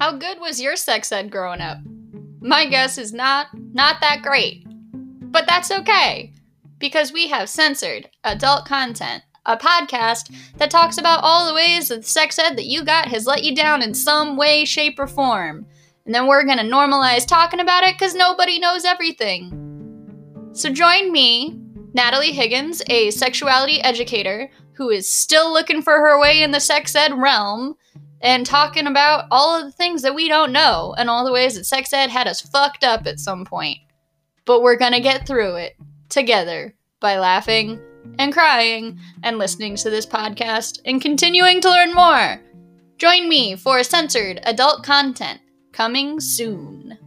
How good was your sex ed growing up? My guess is not not that great. But that's okay because we have censored adult content, a podcast that talks about all the ways that sex ed that you got has let you down in some way, shape, or form. And then we're gonna normalize talking about it because nobody knows everything. So join me, Natalie Higgins, a sexuality educator who is still looking for her way in the sex ed realm and talking about all of the things that we don't know and all the ways that sex ed had us fucked up at some point. But we're gonna get through it together by laughing and crying and listening to this podcast and continuing to learn more. Join me for censored adult content coming soon.